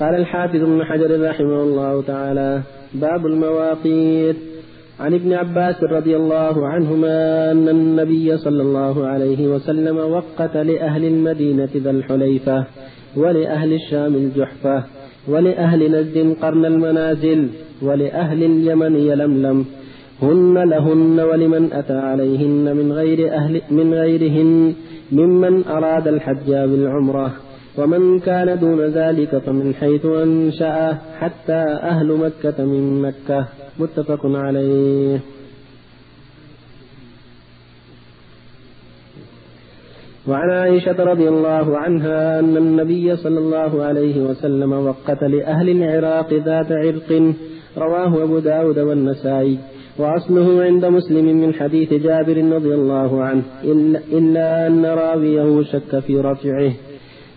قال الحافظ ابن حجر رحمه الله تعالى باب المواقيت. عن ابن عباس رضي الله عنهما أن النبي صلى الله عليه وسلم وقت لأهل المدينة ذا الحليفة ولأهل الشام الجحفة ولأهل نجد قرن المنازل ولأهل اليمن يلملم. هن لهن ولمن أتى عليهن من غير أهل من غيرهن ممن أراد الحج بالعمرة. ومن كان دون ذلك فمن حيث أنشأ حتى أهل مكة من مكة. متفق عليه. وعن عائشة رضي الله عنها أن النبي صلى الله عليه وسلم وقت لأهل العراق ذات عرق. رواه أبو داود والنسائي. وأصله عند مسلم من حديث جابر رضي الله عنه. إلا أن راويه شك في رفعه.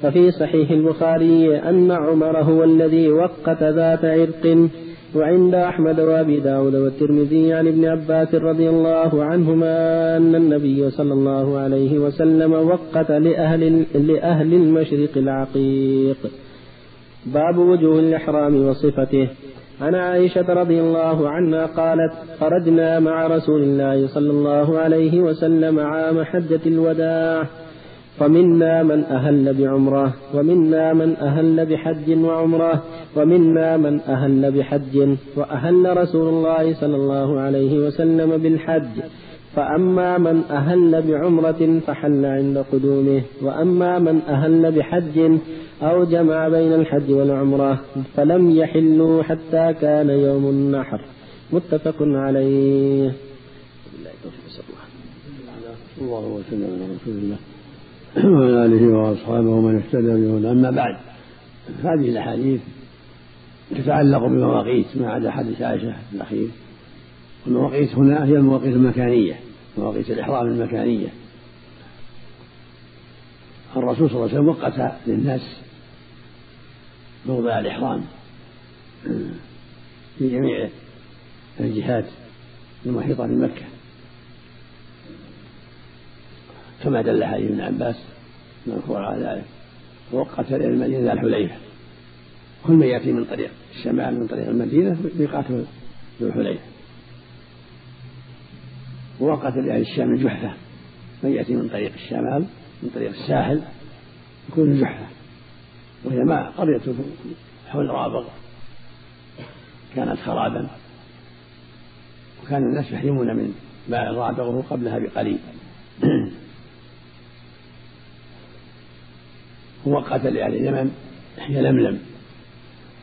ففي صحيح البخاري أن عمر هو الذي وقت ذات عرق وعند أحمد وأبي داود والترمذي عن ابن عباس رضي الله عنهما أن النبي صلى الله عليه وسلم وقت لأهل, لأهل المشرق العقيق. باب وجوه الإحرام وصفته. عن عائشة رضي الله عنها قالت خرجنا مع رسول الله صلى الله عليه وسلم عام حجة الوداع. فمنا من أهل بعمرة ومنا من أهل بحج وعمرة ومنا من أهل بحج وأهل رسول الله صلى الله عليه وسلم بالحج. فأما من أهل بعمرة فحل عند قدومه وأما من أهل بحج أو جمع بين الحج والعمرة فلم يحلوا حتى كان يوم النحر. متفق عليه. الله وسلم. على رسول الله وعلى آله وأصحابه ومن اهتدى بهدى أما بعد هذه الأحاديث تتعلق بمواقيت ما عدا حديث عائشة الأخير. المواقيت هنا هي المواقيت المكانية مواقيت الإحرام المكانية. الرسول صلى الله عليه وسلم وقت للناس موضع الإحرام في جميع الجهات المحيطة بمكة. كما دل حديث ابن عباس المذكور على ذلك. ووقت المدينة ذا الحليفة كل من يأتي من طريق الشمال من طريق المدينة ميقاته ذو الحليفة. ووقت لأهل الشام الجحفة من يأتي من طريق الشمال من طريق الساحل يكون الجحفة وهي ما قرية حول رابغ. كانت خرابا. وكان الناس يحرمون من ماء رابغه قبلها بقليل. وقت لأهل اليمن هي لملم.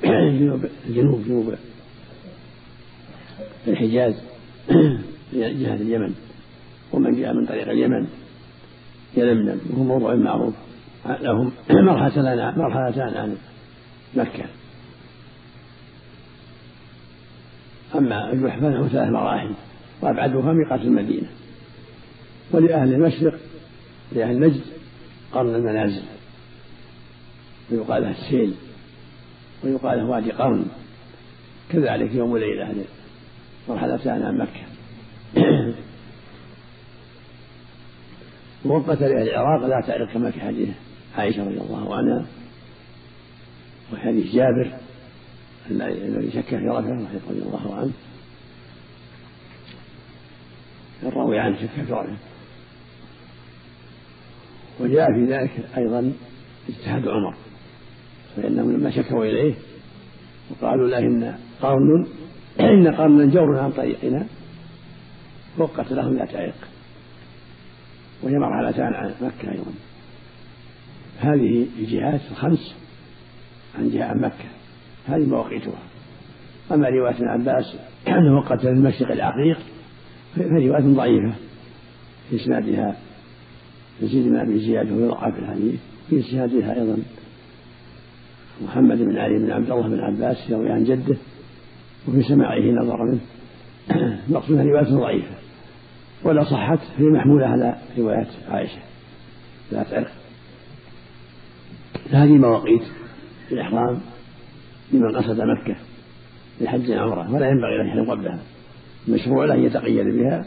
جنوب جنوب جنوب الحجاز جهة اليمن. ومن جاء من طريق اليمن يلملم وهو موضوع معروف. لهم مرحلتان مرحلتان عن مكة. أما الجحفة له ثلاث مراحل. وأبعدها ميقات المدينة. ولأهل المشرق لأهل نجد قرن المنازل. ويقال له السيل ويقال له وادي قرن. كذلك يوم وليلة مرحلتان عن مكة. ووقت لأهل العراق لا تعرف كما في حديث عائشة رضي الله عنها. وحديث جابر الذي شك في رفعه رضي الله عنه. الراوي عنه شك في رفعه. وجاء في ذلك أيضا اجتهاد عمر. فإنهم لما شكوا إليه. وقالوا له إن قرن إن قرنا جور عن طريقنا وقت لهم ذات عرق وهي مرحلتان عن مكة أيضا. هذه الجهات الخمس عن جهة عن مكة. هذه مواقيتها أما رواية ابن عباس أنه قتل المشرق العقيق فرواية ضعيفة في إسنادها. يزيد بن أبي زياد وهو يضعف الحديث. في إسنادها أيضا محمد بن علي بن عبد الله بن عباس يروي عن جده وفي سماعه نظر منه. مقصودها رواية ضعيفة ولا صحت فهي محمولة على رواية عائشة. ذات عرق هذه مواقيت الإحرام لمن قصد مكة لحج عمرة ولا ينبغي أن يحرم قبلها. المشروع له أن يتقيد بها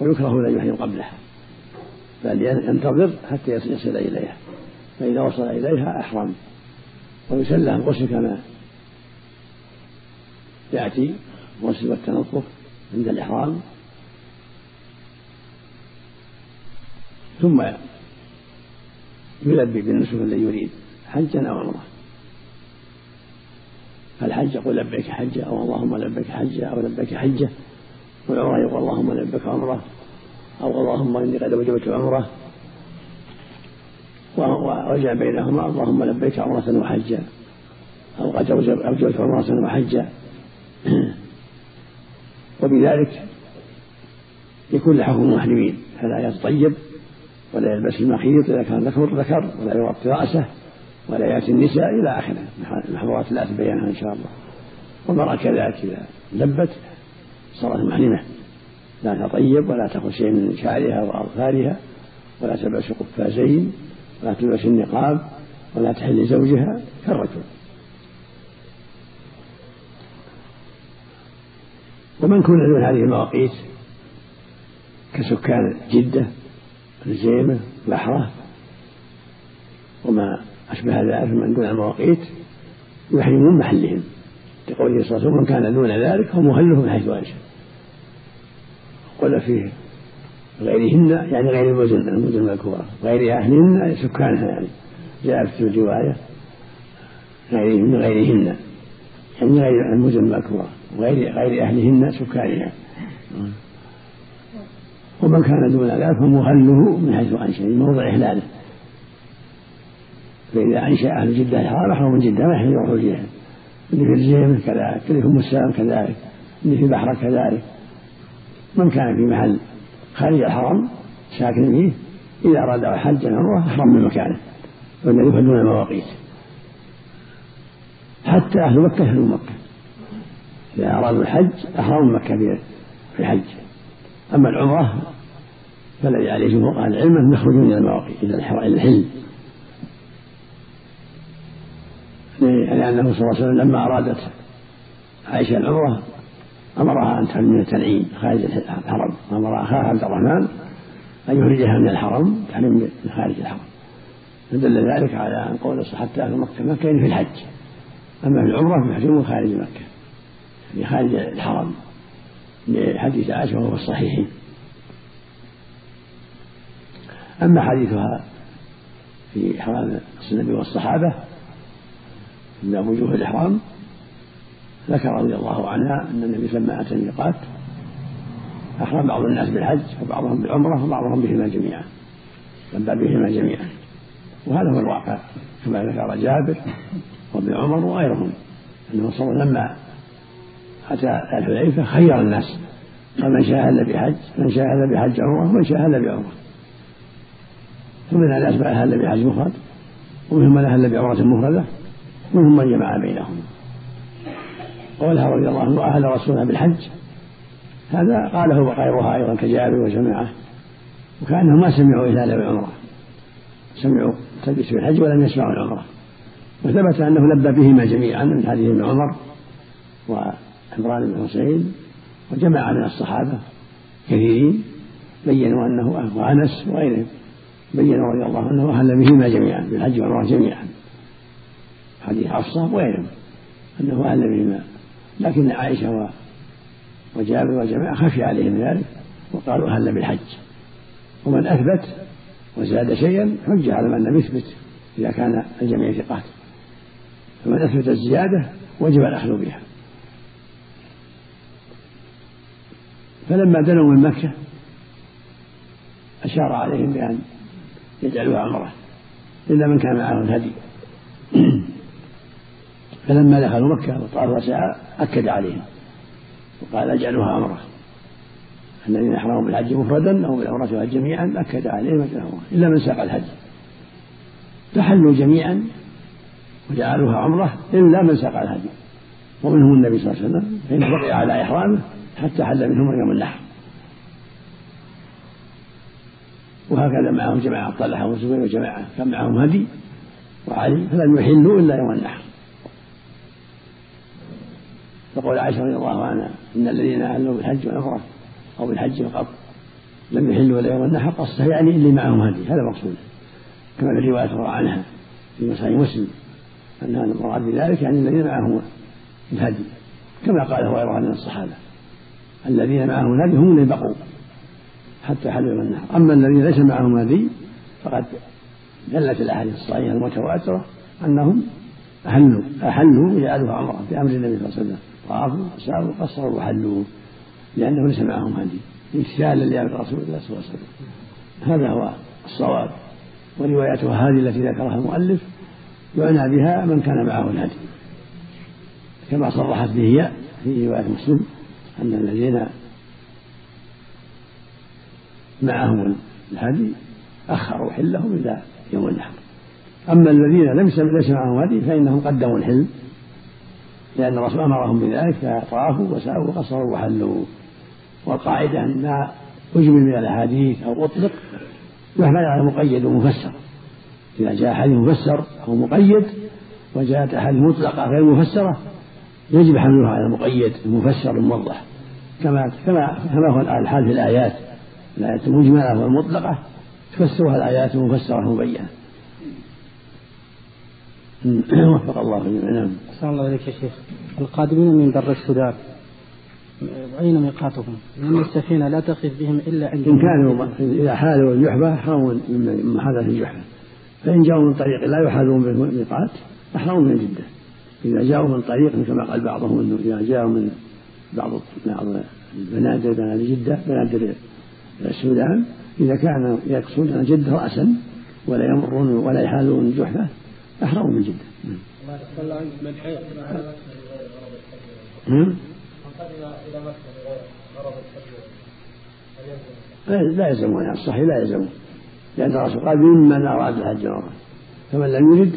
ويكره أن يحرم قبلها. بل ينتظر حتى يصل إليها. فإذا وصل إليها أحرم. ويسن لها الغسل كما يأتي الغسل والتنظف عند الإحرام. ثم يلبي بالنسك الذي يريد حجا أو عمرة. فالحج يقول لبيك حجة أو اللهم لبيك حجة أو لبيك حجة. والعمرة يقول اللهم لبيك عمرة أو اللهم إني قد وجبت عمرة. وجاء بينهما اللهم لبيك عمرة وحجا أو قد أوجبت عمرة وحجا وبذلك يكون لحكم المحرمين. فلا يتطيب ولا يلبس المخيط إذا كان ذكر ذكر ولا يغطي رأسه ولا يأتي النساء إلى آخره. المحظورات لا تبينها إن شاء الله. والمرأة كذلك إذا لبت صارت محرمة. لا تطيب ولا تأخذ شيء من شعرها وأظفارها ولا تلبس قفازين. ولا تلبس النقاب ولا تحل زوجها كالرجل. ومن كن دون هذه المواقيت؟ كسكان جدة الزيمة الأحرة وما أشبه ذلك من دون المواقيت يحرمون محلهم. لقوله صلى الله عليه وسلم من كان دون ذلك هو مهله من حيث أنشأ. قل فيه غيرهن يعني غير المدن المدن المذكورة غير أهلهن سكانها يعني. جاء في الرواية غيرهن غيرهن. يعني غير المدن المذكورة غير غير أهلهن سكانها. ومن كان دون ذلك فمهله من حيث أنشأ من موضع إهلاله. فإذا أنشأ أهل جدة الحرام أحرموا من جدة ما يحل الجهة اللي في الزيمة كذلك اللي في مسام كذلك اللي في البحر كذلك. من كان في محل خارج الحرم ساكن فيه إذا أراد حجا عمره أحرم من مكانه والذي يفعلون المواقيت. حتى أهل مكة أهل مكة. إذا أرادوا الحج أحرموا مكة في الحج أما العمرة فالذي عليه جمهور أهل العلم أن يخرجون من المواقيت إلى الحل. لأنه صلى الله عليه وسلم لما أرادت عائشة العمرة أمرها أن تحرم من التنعيم خارج الحرم. أمر أخاها عبد الرحمن أن يخرجها من الحرم تحرم من خارج الحرم. فدل ذلك على أن قول حتى أهل مكة مكة يعني في الحج. أما في العمرة فيحرمون خارج مكة يعني خارج الحرم. لحديث عائشة وهو في الصحيحين أما حديثها في حرام النبي والصحابة من وجوه الإحرام ذكر رضي الله عنها أن النبي لما أتى الميقات. أحرم بعض الناس بالحج وبعضهم بالعمرة وبعضهم بهما جميعا. لبى بهما جميعا. وهذا هو الواقع كما ذكر جابر وابن عمر وغيرهم. أنه صلى لما أتى الحليفة خير الناس. قال من شاهد بحج من شاهد بحج عمرة ومن شاهد بعمرة فمن من أهل بحج مفرد ومنهم من أهل بعمرة مفردة ومنهم من جمع بينهم. قولها رضي الله عنه أهل رسولنا بالحج. هذا قاله غيرها أيضا كجابر وجماعة. وكأنهم ما سمعوا إلا بالعمرة سمعوا تلبس بالحج ولم يسمعوا العمرة. وثبت أنه لبى بهما جميعا من حديث ابن عمر وعمران بن حسين وجماعة من الصحابة كثيرين. بينوا أنه وأنس وغيرهم. بينوا رضي الله عنه أهل بهما جميعا بالحج والعمرة جميعا. حديث حفصة وغيرهم. أنه أهل بهما. لكن عائشة وجابر وجماعة خفي عليهم ذلك وقالوا أهل بالحج. ومن أثبت وزاد شيئا حج على من لم يثبت إذا كان الجميع ثقات. فمن أثبت الزيادة وجب الأخذ بها. فلما دنوا من مكة أشار عليهم بأن يجعلوها عمرة إلا من كان معه الهدي. فلما دخلوا مكة وطاروا ساعة أكد عليهم وقال اجعلوها عمرة الذين أحرموا بالحج مفردا أو بالعمرة جميعا أكد عليهم اجعلوها إلا من ساق الحج. فحلوا جميعا وجعلوها عمرة إلا من ساق الحج. ومنهم النبي صلى الله عليه وسلم فإنه بقي على إحرامه حتى حل منهم يوم النحر. وهكذا معهم جماعة طلحة وزبير وجماعة كان معهم هدي وعلي فلم يحلوا إلا يوم النحر. يقول عائشة رضي الله عنها إن الذين أهلوا بالحج والعمرة أو بالحج فقط لم يحلوا إلا يوم النحر قصده يعني اللي معهم هدي هذا مقصود كما في رواية أخرى عنها في صحيح مسلم أن المراد بذلك يعني الذين معهم الهدي كما قال غيره من الصحابة الذين معهم الهدي هم اللي بقوا حتى حلوا النهر أما الذين ليس معهم هدي فقد دلت الأحاديث الصحيحة المتواترة أنهم أحلوا أحلوا وجعلوها عمرة بأمر النبي صلى الله عليه وسلم. طافوا ساروا قصروا وحلوا لأنه ليس معهم هدي. امتثالا لأمر رسول الله صلى الله عليه وسلم. هذا هو الصواب. وروايته هذه التي ذكرها المؤلف يعنى بها من كان معه الهدي. كما صرحت به هي في رواية مسلم أن الذين معهم الهدي أخروا حلهم إلى يوم النحر. أما الذين لم ليس معهم هدي فإنهم قدموا الحلم. لأن الرسول أمرهم بذلك فطافوا وسعوا وقصروا وحلوا والقاعدة أن ما أجمل من الأحاديث أو أطلق يحمل على مقيد ومفسر إذا جاء حديث مفسر أو مقيد وجاءت أحاديث مطلقة غير مفسرة يجب حملها على المقيد المفسر الموضح. كما كما كما هو الحال في الآيات. الآيات المجملة والمطلقة تفسرها الآيات المفسرة المبينة. وفق الله جميعا. نعم. أحسن الله إليك يا شيخ. القادمين من بر السودان أين ميقاتهم؟ لأن السفينة لا تقف بهم إلا عند إن كانوا إذا حالوا الجحفة أحرموا من محاذاة الجحفة. فإن جاءوا من طريق لا يحاذون بالميقات أحرموا من جدة. إذا جاءوا من طريق كما قال بعضهم أنه إذا جاءوا من بعض بعض البنادر بنادر جدة بنادر السودان إذا كانوا يقصدون جدة رأسا ولا يمرون ولا يحاذون الجحفة أحرموا من جدة. من نعم لا يلزمون يعني الصحيح لا يلزمون لأن الرسول قال ممن أراد الحج والعمرة فمن لم يرد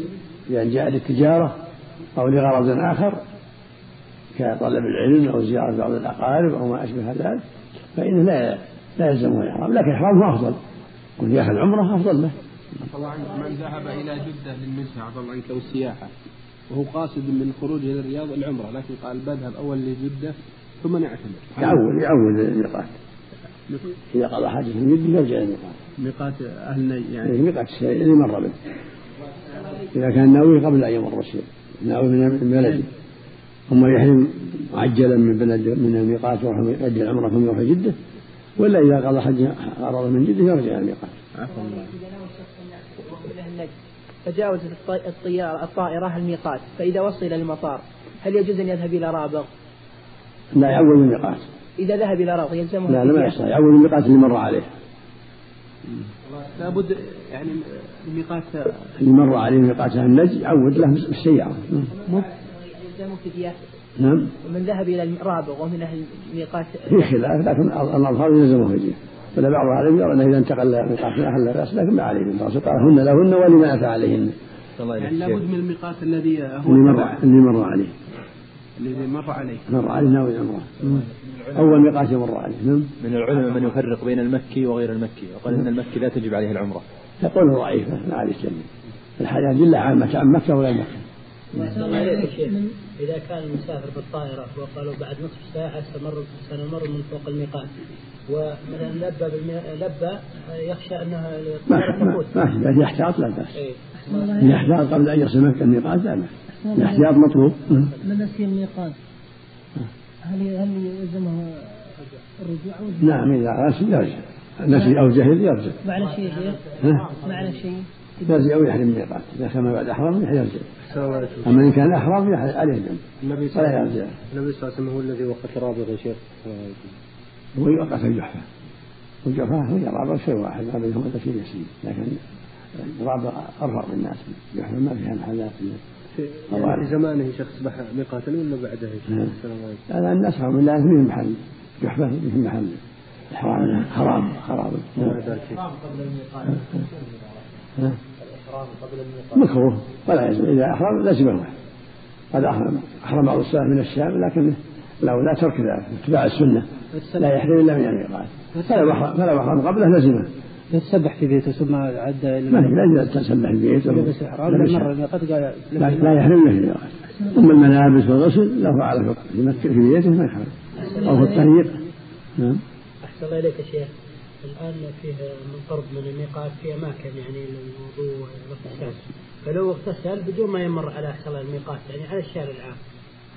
بأن جاء للتجارة أو لغرض آخر كطلب العلم أو زيارة بعض الأقارب أو ما أشبه ذلك فإنه لا لا يلزمه الإحرام. لكن إحرامه أفضل. كن يأخذ عمرة أفضل له. من ذهب إلى جدة للمسح عفى الله عنك والسياحة وهو قاصد من خروجه إلى الرياض العمرة لكن قال بذهب أول لجدة ثم نعتمر يعود يعود الميقات إذا قضى حاجة في جدة يرجع الميقات ميقات أهل يعني. إيه، ميقات الشيء اللي مر به. إذا كان ناوي قبل أن يمر الشيء ناوي من بلده. ثم يحرم معجلا من بلد من الميقات ويروح يؤدي العمرة ثم يروح جدة ولا إذا قضى حج غرض من جدة يرجع الميقات. عفوا الله. فجاوزت الطيارة الطائرة الميقات فإذا وصل إلى المطار هل يجوز أن يذهب إلى رابغ؟ لا يعول الميقات. إذا ذهب إلى رابغ يلزمه لا لا ما يصح يعول الميقات اللي مر عليه. لابد يعني الميقات اللي مر عليه ميقات أهل النجد يعود له بالسيارة. يلزمه فدية نعم. ومن ذهب إلى الرابغ ومن أهل الميقات في خلاف لكن الأظهر يلزمه فدية. فلا بعض أهل يرى أنه إذا انتقل ميقات أهل الرأس لكن ما عليه الرسول قال هن لهن ولمن أتى عليهن. يعني لابد من الميقات الذي هو اللي مر اللي مر عليه. الذي مر عليه. مر عليه ناوي العمره. أول ميقات يمر عليه نعم. من العلماء من يفرق بين المكي وغير المكي وقال إن المكي لا تجب عليه العمرة. يقول ضعيفه ما عليه شيء. الحياة ادله عامة عن مكه وغير مكة. إذا كان المسافر بالطائرة وقالوا بعد نصف ساعة سنمر سنمر من فوق الميقات. ومثلا لبى. لبى يخشى أنها تفوت ما يحتاط لا باس يحتاط. قبل أن يصل مكه الميقات لا باس الاحتياط مطلوب. من نسي الميقات؟ هل هل يلزمه الرجوع نعم إذا نسي يرجع. نسي أو جهل يرجع. معنى شيء شيخ؟ معنى شيء. يرجع ويحرم الميقات إذا كان بعد احرام يرجع أما إن كان احرام عليه الجنب النبي صلى الله عليه وسلم النبي صلى الله عليه وسلم هو الذي وقت رابط يا شيخ. هو يوقف الجحفة. والجحفة هي رابع شيء واحد ما بينهما شيء يسير. لكن الرابع أرفع بالناس. الجحفة ما فيها محلات. في زمانه شيخ أصبح ميقاتا ولا بعده؟ نعم. هذا الناس من الله من محل. جحفة في محل. حرام حرام حرام قبل الميقات. مكروه. ولا يلزم إذا أحرم لزمه قد أحرم أحرم بعض السلف من الشام لكن لو لا ترك ذلك اتباع السنة. لا يحرم إلا من الميقات فلو فلو أحرم قبله لزمه يتسبح في بيته ثم عدى إلى ما لا تسبح في بيته. لبس إحرام مر الميقات قال لا يحرم إلا الميقات أما الملابس والغسل لو فعل في في بيته ما يحرم. أو في الطريق. نعم. أحسن الله إليك يا شيخ. الآن فيه من قرب من الميقات في أماكن يعني للوضوء والاغتسال فلو اغتسل بدون ما يمر على صلاة الميقات يعني على الشارع العام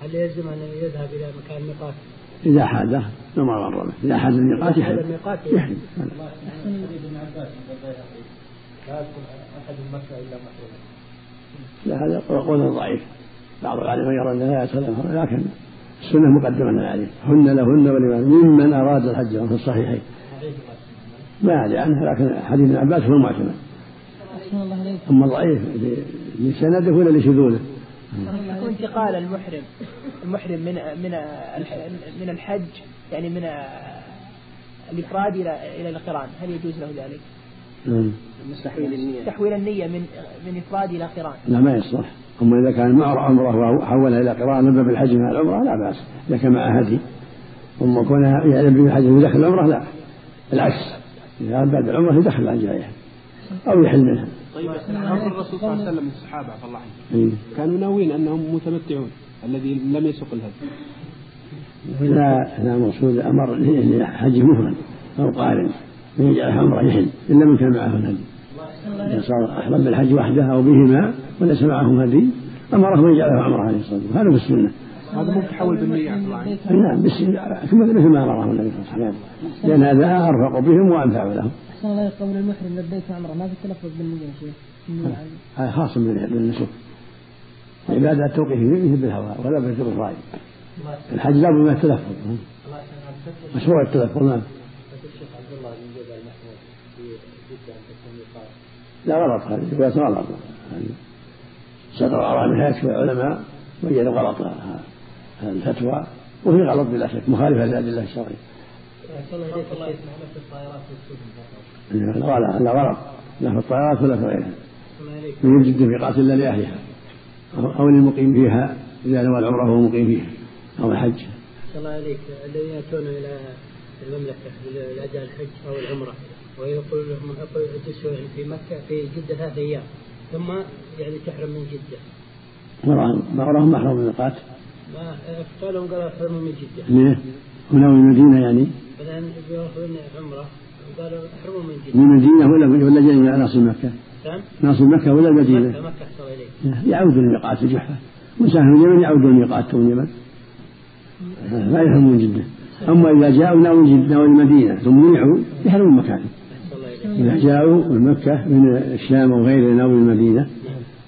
هل يلزم أن يذهب إلى مكان الميقات؟ إذا حاده فما غرمه إذا حاد الميقات هذا يحرم الميقات يحرم لا هذا قول ضعيف. بعض العلماء يرى أنه لا يدخل لكن السنة مقدمة عليه هن لهن ولمن ممن أراد الحج في الصحيحين. ما ادري عنه لكن حديث ابن عباس هو المعتمد أما الضعيف لسنده ولا لشذوذه؟ يكون انتقال المحرم. المحرم من من من الحج يعني من الإفراد إلى إلى القران. هل يجوز له ذلك؟ نعم. تحويل النية. تحويل النية من من إفراد إلى قران. لا ما يصلح. أما إذا كان مع عمرة وحولها إلى قراءه من باب الحج مع العمرة لا بأس. إذا كان مع هدي. أما كونها يعلم بالحج يدخل العمرة لا. العكس إذا كان بعد العمرة يدخل عن جاية أو يحل منها. طيب أمر الرسول صلى الله عليه وسلم الصحابة عفى الله عنهم إيه. كانوا ناويين أنهم متمتعون الذي لم يسق الهدي. لا لا مقصود أمر لحج مفرد أو قارن من يجعل عمره يحل الا من كان معه الهدي. إذا صار أحرم بالحج وحده أو بهما وليس معه هدي أمره أن يجعله عمره عليه الصلاة والسلام. هذا في السنة. هذا مو تحول بالنية عفى الله نعم بس ثم مثل ما امره النبي صلى الله عليه وسلم. لأن هذا أرفق بهم وأنفع لهم. أحسن الله قول المحرم لبيك عمره ما في تلفظ بالنية يا شيخ. هذا خاص بالنسك. العبادة التوقيفية مثل بالهواء ولا مثل بالرأي الحج لابد من التلفظ. مشروع التلفظ نعم. لا غلط هذه الرواية غلط. صدر من هيئة العلماء وجدوا غلط ه- هذه الفتوى وهي غلط بلا شك مخالفة للأدلة الشرعية. لا لا لا غلط. لا في الطائرات ولا في غيرها. من يجد في قاتل لأهلها أو أو للمقيم فيها إذا نوى العمرة وهو مقيم فيها أو الحج. صلى الله عليك الذين يأتون إلى المملكة لاداء الحج أو العمرة ويقول لهم اجلسوا يعني في مكة في جدة ثلاث أيام ثم يعني تحرم من جدة. وراهم وراهم محرم من الميقات. ما قالوا قالوا احرموا من جدة. ليه؟ هنا من المدينة يعني؟ بعدين بياخذون عمرة. قالوا احرموا من جدة. من المدينة ولا ولا جاي من ناصر مكة؟ نعم. ناصر مكة ولا؟ مكة صلى الله عليك يعود الميقات الجحفه وساهل اليمن يعود الميقات تو اليمن. ما يفهم من جدة. أما إذا جاءوا ناوي جدة ناوي المدينة ثم منعوا الله عليك إذا جاءوا من مكة من الشام أو غيره ناوي المدينة.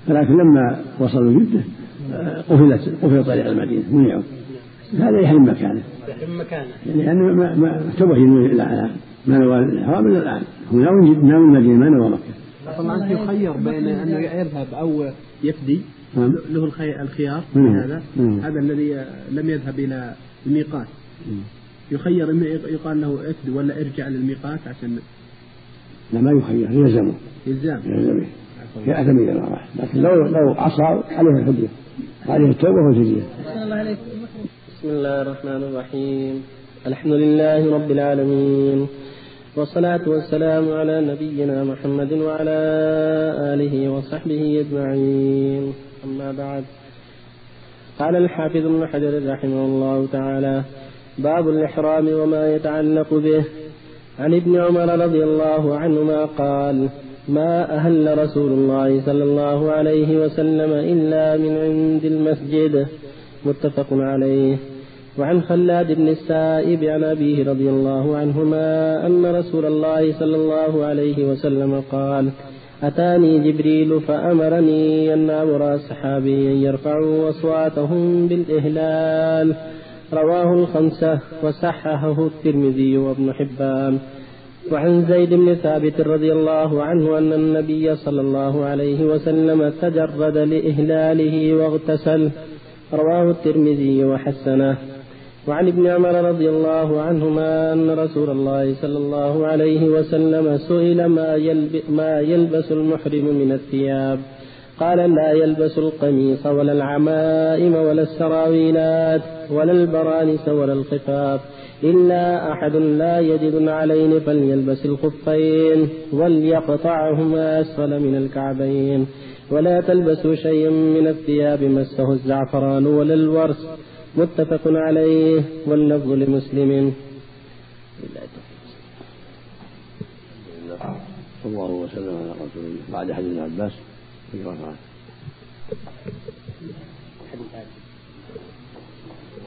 ولكن لما وصلوا جدة قفلت قفل طريق المدينة منعوا هذا يحرم مكانه. يحرم مكانه. يعني لأنه ما ما تبين إلى ما نوى الحرام إلى الآن. هو ناوي ناوي المدينة ما نوى مكة. عنك يخير بين أنه يذهب أو يفدي نعم. له الخي- الخيار في نعم. هذا. نعم. هذا الذي لم يذهب إلى الميقات. يخير إما يقال له افد ولا ارجع للميقات عشان لا ما يخير يلزمه. يلزمه. في أثم إذا ما راح لكن لو لو عصى عليه الفدية. عليه التوبة والفدية بسم الله الرحمن الرحيم. الحمد لله رب العالمين. والصلاة والسلام على نبينا محمد وعلى آله وصحبه أجمعين. أما بعد. قال الحافظ ابن حجر رحمه الله تعالى باب الإحرام وما يتعلق به. عن ابن عمر رضي الله عنهما قال ما أهل رسول الله صلى الله عليه وسلم إلا من عند المسجد. متفق عليه. وعن خلاد بن السائب عن أبيه رضي الله عنهما أن رسول الله صلى الله عليه وسلم قال أتاني جبريل فأمرني أن أمر أصحابي أن يرفعوا أصواتهم بالإهلال. رواه الخمسة وصححه الترمذي وابن حبان. وعن زيد بن ثابت رضي الله عنه أن النبي صلى الله عليه وسلم تجرد لإهلاله واغتسل. رواه الترمذي وحسنه. وعن ابن عمر رضي الله عنهما أن رسول الله صلى الله عليه وسلم سئل ما, يلب ما يلبس المحرم من الثياب. قال لا يلبس القميص ولا العمائم ولا السراويلات ولا البرانس ولا الخفاف. إلا أحد لا يجد النعلين فليلبس الخفين وليقطعهما أسفل من الكعبين ولا تلبسوا شيئا من الثياب مسه الزعفران ولا الورس متفق عليه واللفظ لمسلم. صلى الله وسلم على رسول الله. بعد حديث ابن عباس. في ركعه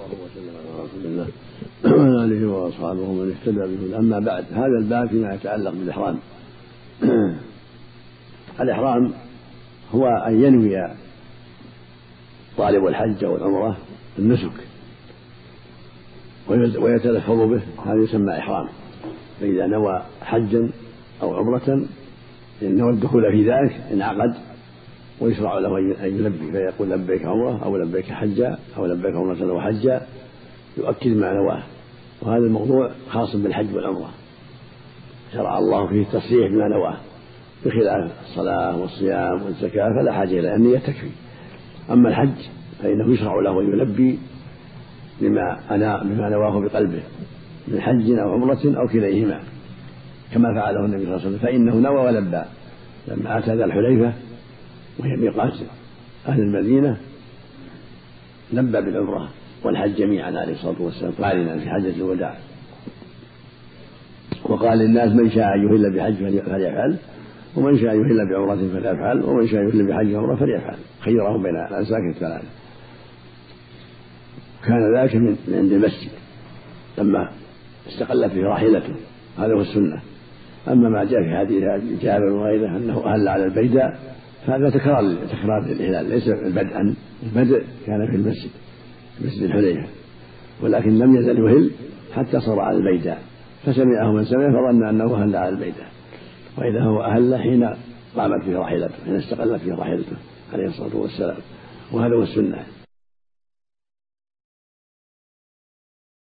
الله وسلم على رسول الله وعلى آله واصحابه ومن اهتدى به. أما بعد هذا الباب فيما يتعلق بالإحرام. الإحرام هو أن ينوي طالب الحج أو العمره النسك ويتلفظ به. هذا يسمى إحرام. فإذا نوى حجا أو عمرة إن نوى الدخول في ذلك انعقد ويشرع له أن يلبي فيقول لبيك عمرة أو لبيك حجا أو لبيك عمرة أو حجا يؤكد ما نواه. وهذا الموضوع خاص بالحج والعمرة. شرع الله فيه التصريح بما نواه. بخلاف الصلاة والصيام والزكاة فلا حاجة إلى النية تكفي أما الحج فإنه يشرع له أن يلبي بما أنا بما نواه بقلبه من حج أو عمرة أو كليهما. كما فعله النبي صلى الله عليه وسلم. فإنه نوى ولبى. لما أتى ذا الحليفة وهي ميقات أهل المدينة لبى بالعمرة والحج جميعا عليه الصلاة والسلام. قارنا في حجة الوداع. وقال للناس من شاء أن يهل بحج فليفعل ومن شاء يهل بعمرة فليفعل ومن شاء يهل بحج وعمرة فليفعل. خيرهم بين الأنساك الثلاثة. كان ذلك من عند المسجد. لما استقل فيه راحلته. هذا هو السنة. أما ما جاء في حديث جابر وغيره أنه أهل على البيداء فهذا تكرار تكرار الإهلال ليس بدءا البدء كان في المسجد مسجد الحليفة ولكن لم يزل يهل حتى صار على البيداء. فسمعه من سمع فظن أنه أهل على البيداء. وإذا هو أهل حين قامت فيه راحلته حين استقلت فيه راحلته عليه الصلاة والسلام. وهذا هو السنة.